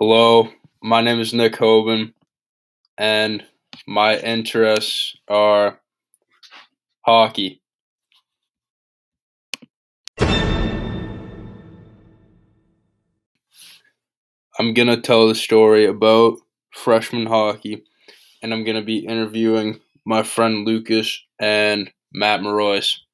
Hello, my name is Nick Hoban, and my interests are hockey. I'm going to tell the story about freshman hockey, and I'm going to be interviewing my friend Lucas and Matt Marois.